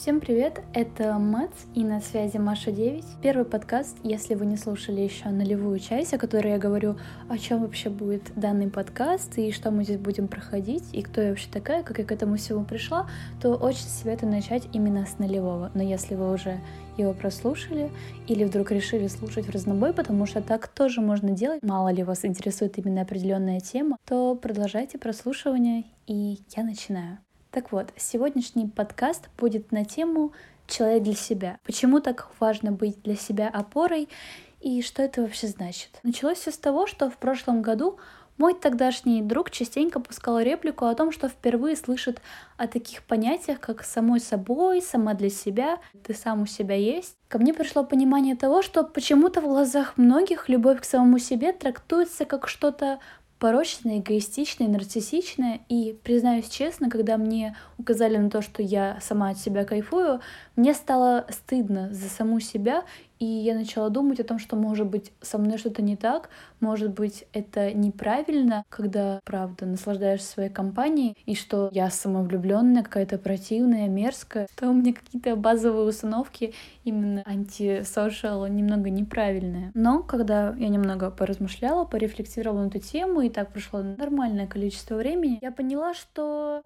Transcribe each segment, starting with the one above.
Всем привет, это Мац и на связи Маша 9. Первый подкаст, если вы не слушали еще нулевую часть, о которой я говорю, о чем вообще будет данный подкаст и что мы здесь будем проходить, и кто я вообще такая, как я к этому всему пришла, то очень советую начать именно с нулевого. Но если вы уже его прослушали или вдруг решили слушать в разнобой, потому что так тоже можно делать, мало ли вас интересует именно определенная тема, то продолжайте прослушивание, и я начинаю. Так вот, сегодняшний подкаст будет на тему «Человек для себя». Почему так важно быть для себя опорой и что это вообще значит? Началось все с того, что в прошлом году мой тогдашний друг частенько пускал реплику о том, что впервые слышит о таких понятиях, как «самой собой», «сама для себя», «ты сам у себя есть». Ко мне пришло понимание того, что почему-то в глазах многих любовь к самому себе трактуется как что-то порочное, эгоистичное, нарциссичное. И, признаюсь честно, когда мне указали на то, что я сама от себя кайфую, мне стало стыдно за саму себя, и я начала думать о том, что, может быть, со мной что-то не так, может быть, это неправильно, когда, правда, наслаждаешься своей компанией, и что я самовлюбленная, какая-то противная, мерзкая, то у меня какие-то базовые установки именно антисошиал немного неправильные. Но когда я немного поразмышляла, порефлексировала на эту тему, и так прошло нормальное количество времени, я поняла, что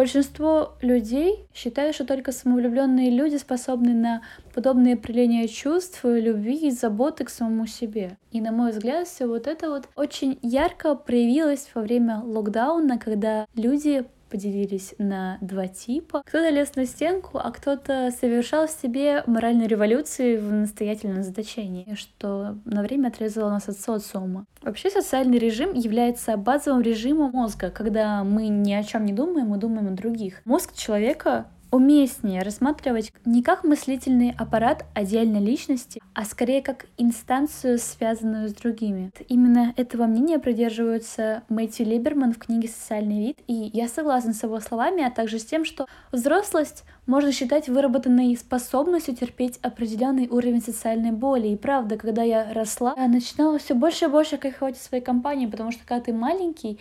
Большинство людей считают, что только самовлюбленные люди способны на подобные проявления чувств, любви и заботы к самому себе. И на мой взгляд, все вот это вот очень ярко проявилось во время локдауна, когда люди поделились на два типа. Кто-то лез на стенку, а кто-то совершал в себе моральную революцию в настоятельном заточении, что на время отрезало нас от социума. Вообще социальный режим является базовым режимом мозга, когда мы ни о чем не думаем, мы думаем о других. Мозг человека уместнее рассматривать не как мыслительный аппарат отдельной личности, а скорее как инстанцию, связанную с другими. Именно этого мнения придерживаются Мэтью Либерман в книге «Социальный вид», и я согласна с его словами, а также с тем, что взрослость можно считать выработанной способностью терпеть определенный уровень социальной боли. И правда, когда я росла, я начинала все больше и больше кайфовать от своей компании, потому что когда ты маленький,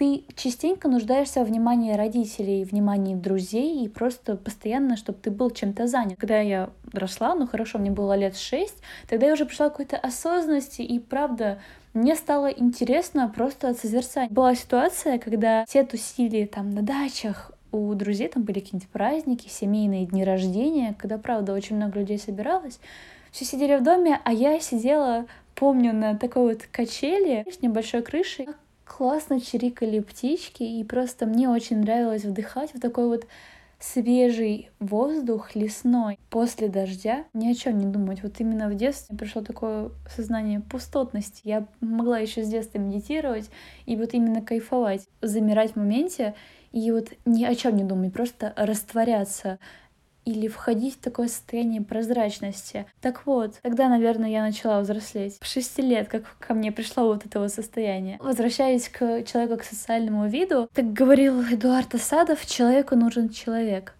ты частенько нуждаешься в внимании родителей, внимании друзей и просто постоянно, чтобы ты был чем-то занят. Когда я росла, ну хорошо, мне было лет шесть, тогда я уже пришла к какой-то осознанности, и правда, мне стало интересно просто от. Была ситуация, когда все тусили там на дачах, у друзей там были какие-нибудь праздники, семейные дни рождения, когда, правда, очень много людей собиралось. Все сидели в доме, а я сидела, помню, на такой вот качели с небольшой крышей, классно чирикали птички, и просто мне очень нравилось вдыхать в такой вот свежий воздух лесной после дождя, ни о чем не думать. Вот именно в детстве пришло такое сознание пустотности. Я могла еще с детства медитировать и вот именно кайфовать, замирать в моменте и вот ни о чем не думать, просто растворяться или входить в такое состояние прозрачности. Так вот, тогда, наверное, я начала взрослеть. В шести лет, как ко мне пришло вот это вот состояние. Возвращаясь к человеку, к социальному виду, так говорил Эдуард Асадов, человеку нужен человек.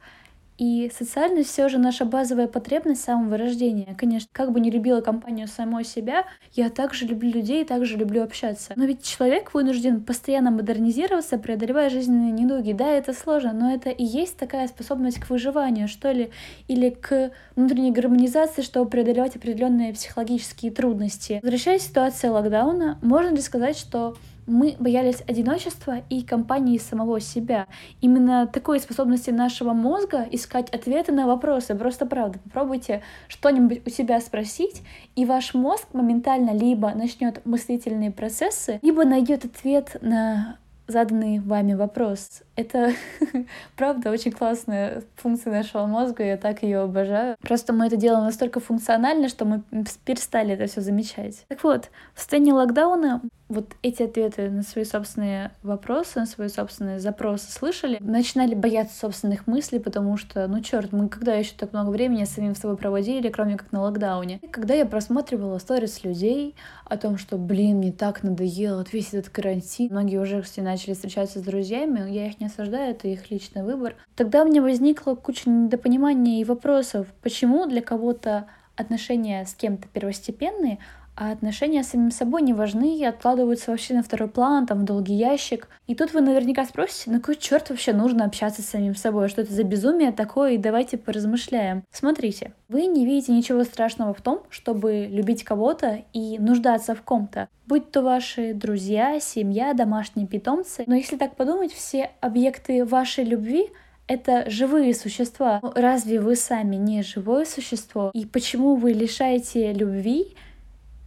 И социальность все же наша базовая потребность самого рождения. Конечно, как бы не любила компанию самой себя, я также люблю людей, также люблю общаться. Но ведь человек вынужден постоянно модернизироваться, преодолевая жизненные недуги. Да, это сложно, но это и есть такая способность к выживанию, что ли, или к внутренней гармонизации, чтобы преодолевать определенные психологические трудности. Возвращаясь к ситуации локдауна, можно ли сказать, что мы боялись одиночества и компании самого себя. Именно такой способности нашего мозга искать ответы на вопросы. Просто правда, попробуйте что-нибудь у себя спросить, и ваш мозг моментально либо начнет мыслительные процессы, либо найдет ответ на заданный вами вопрос. Это, правда, очень классная функция нашего мозга, я так ее обожаю. Просто мы это делаем настолько функционально, что мы перестали это все замечать. Так вот, в состоянии локдауна вот эти ответы на свои собственные вопросы, на свои собственные запросы слышали, начинали бояться собственных мыслей, потому что, ну черт, мы когда еще так много времени самим с собой проводили, кроме как на локдауне. И когда я просматривала сторис людей о том, что, блин, мне так надоело вот весь этот карантин, многие уже, кстати, начали встречаться с друзьями, я их не осуждаю, это их личный выбор. Тогда у меня возникла куча недопонимания и вопросов, почему для кого-то отношения с кем-то первостепенные, а отношения с самим собой не важны и откладываются вообще на второй план, там, в долгий ящик. И тут вы наверняка спросите, на кой черт вообще нужно общаться с самим собой? Что это за безумие такое? И давайте поразмышляем. Смотрите, вы не видите ничего страшного в том, чтобы любить кого-то и нуждаться в ком-то. Будь то ваши друзья, семья, домашние питомцы. Но если так подумать, все объекты вашей любви это живые существа. Ну, разве вы сами не живое существо? И почему вы лишаете любви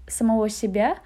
самого себя?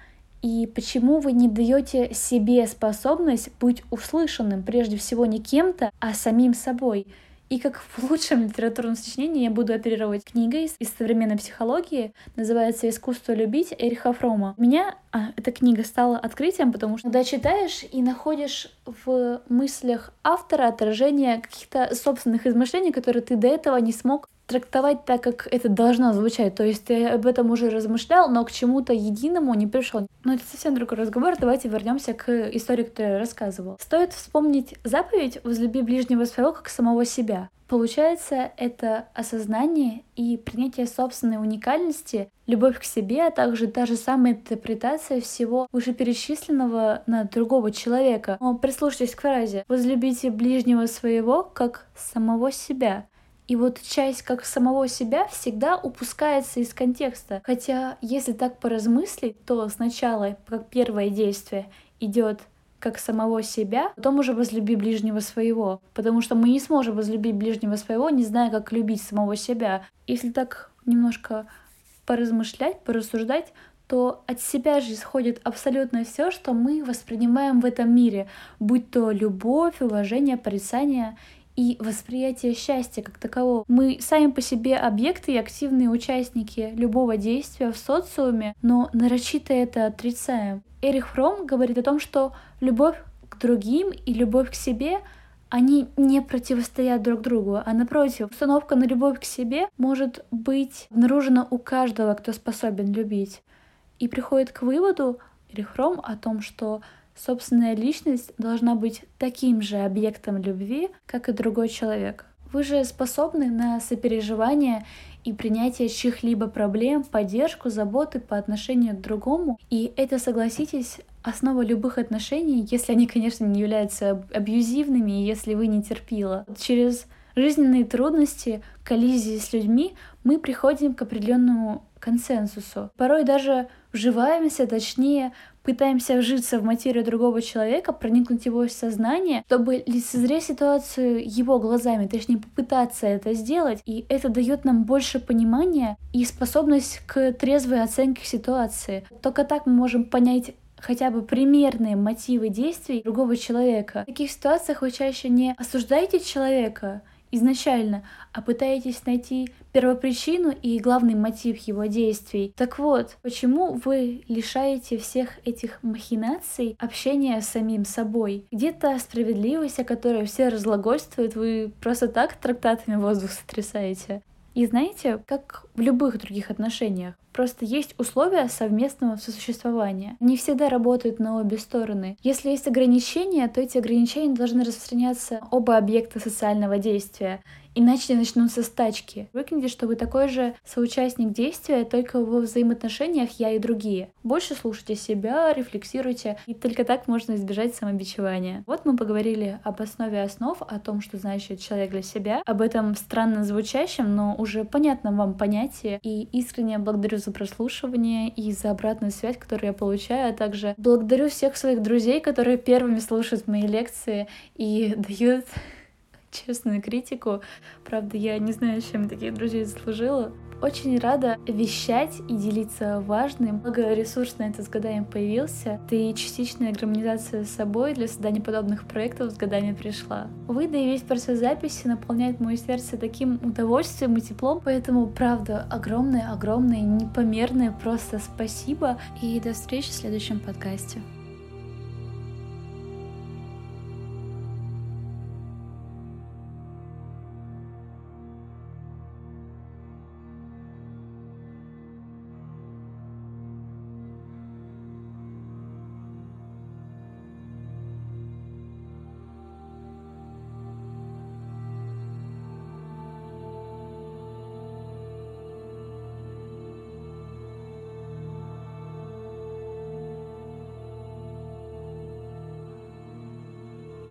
И почему вы не даете себе способность быть услышанным прежде всего не кем-то, а самим собой? И как в лучшем литературном сочинении я буду оперировать книгой из, из современной психологии, называется «Искусство любить» Эриха Фрома. У меня а, эта книга стала открытием, потому что когда читаешь и находишь в мыслях автора отражение каких-то собственных измышлений, которые ты до этого не смог трактовать так, как это должно звучать. То есть ты об этом уже размышлял, но к чему-то единому не пришел. Но это совсем другой разговор. Давайте вернемся к истории, которую я рассказывала. Стоит вспомнить заповедь «Возлюби ближнего своего, как самого себя». Получается, это осознание и принятие собственной уникальности, любовь к себе, а также та же самая интерпретация всего вышеперечисленного на другого человека. Но прислушайтесь к фразе «возлюбите ближнего своего, как самого себя». И вот часть как самого себя всегда упускается из контекста. Хотя, если так поразмыслить, то сначала, как первое действие, идет как самого себя, потом уже возлюби ближнего своего. Потому что мы не сможем возлюбить ближнего своего, не зная, как любить самого себя. Если так немножко поразмышлять, порассуждать, то от себя же исходит абсолютно все, что мы воспринимаем в этом мире, будь то любовь, уважение, порицание и восприятие счастья как такового. Мы сами по себе объекты и активные участники любого действия в социуме, но нарочито это отрицаем. Эрих Фром говорит о том, что любовь к другим и любовь к себе они не противостоят друг другу, а напротив, установка на любовь к себе может быть обнаружена у каждого, кто способен любить. И приходит к выводу Эрихром о том, что собственная личность должна быть таким же объектом любви, как и другой человек. Вы же способны на сопереживание и принятие чьих-либо проблем, поддержку, заботы по отношению к другому. И это, согласитесь, основа любых отношений, если они, конечно, не являются абьюзивными, и если вы не терпила. Через жизненные трудности, коллизии с людьми мы приходим к определенному консенсусу. Порой даже вживаемся, точнее, пытаемся вжиться в материю другого человека, проникнуть в его сознание, чтобы лицезреть ситуацию его глазами, точнее попытаться это сделать. И это дает нам больше понимания и способность к трезвой оценке ситуации. Только так мы можем понять хотя бы примерные мотивы действий другого человека. В таких ситуациях вы чаще не осуждаете человека, изначально, а пытаетесь найти первопричину и главный мотив его действий. Так вот, почему вы лишаете всех этих махинаций общения с самим собой? Где-то справедливость, о которой все разглагольствуют, вы просто так трактатами воздух сотрясаете. И знаете, как в любых других отношениях, просто есть условия совместного сосуществования. Не всегда работают на обе стороны. Если есть ограничения, то эти ограничения должны распространяться оба объекта социального действия иначе начнутся стачки. Выкиньте, что вы такой же соучастник действия, только во взаимоотношениях я и другие. Больше слушайте себя, рефлексируйте, и только так можно избежать самобичевания. Вот мы поговорили об основе основ, о том, что значит человек для себя, об этом странно звучащем, но уже понятном вам понятии, и искренне благодарю за прослушивание и за обратную связь, которую я получаю, а также благодарю всех своих друзей, которые первыми слушают мои лекции и дают честную критику. Правда, я не знаю, чем таких друзей заслужила. Очень рада вещать и делиться важным. Много ресурс на это с годами появился. И частичная гармонизация с собой для создания подобных проектов с годами пришла. Увы, да и весь процесс записи наполняет мое сердце таким удовольствием и теплом. Поэтому, правда, огромное-огромное, непомерное просто спасибо. И до встречи в следующем подкасте.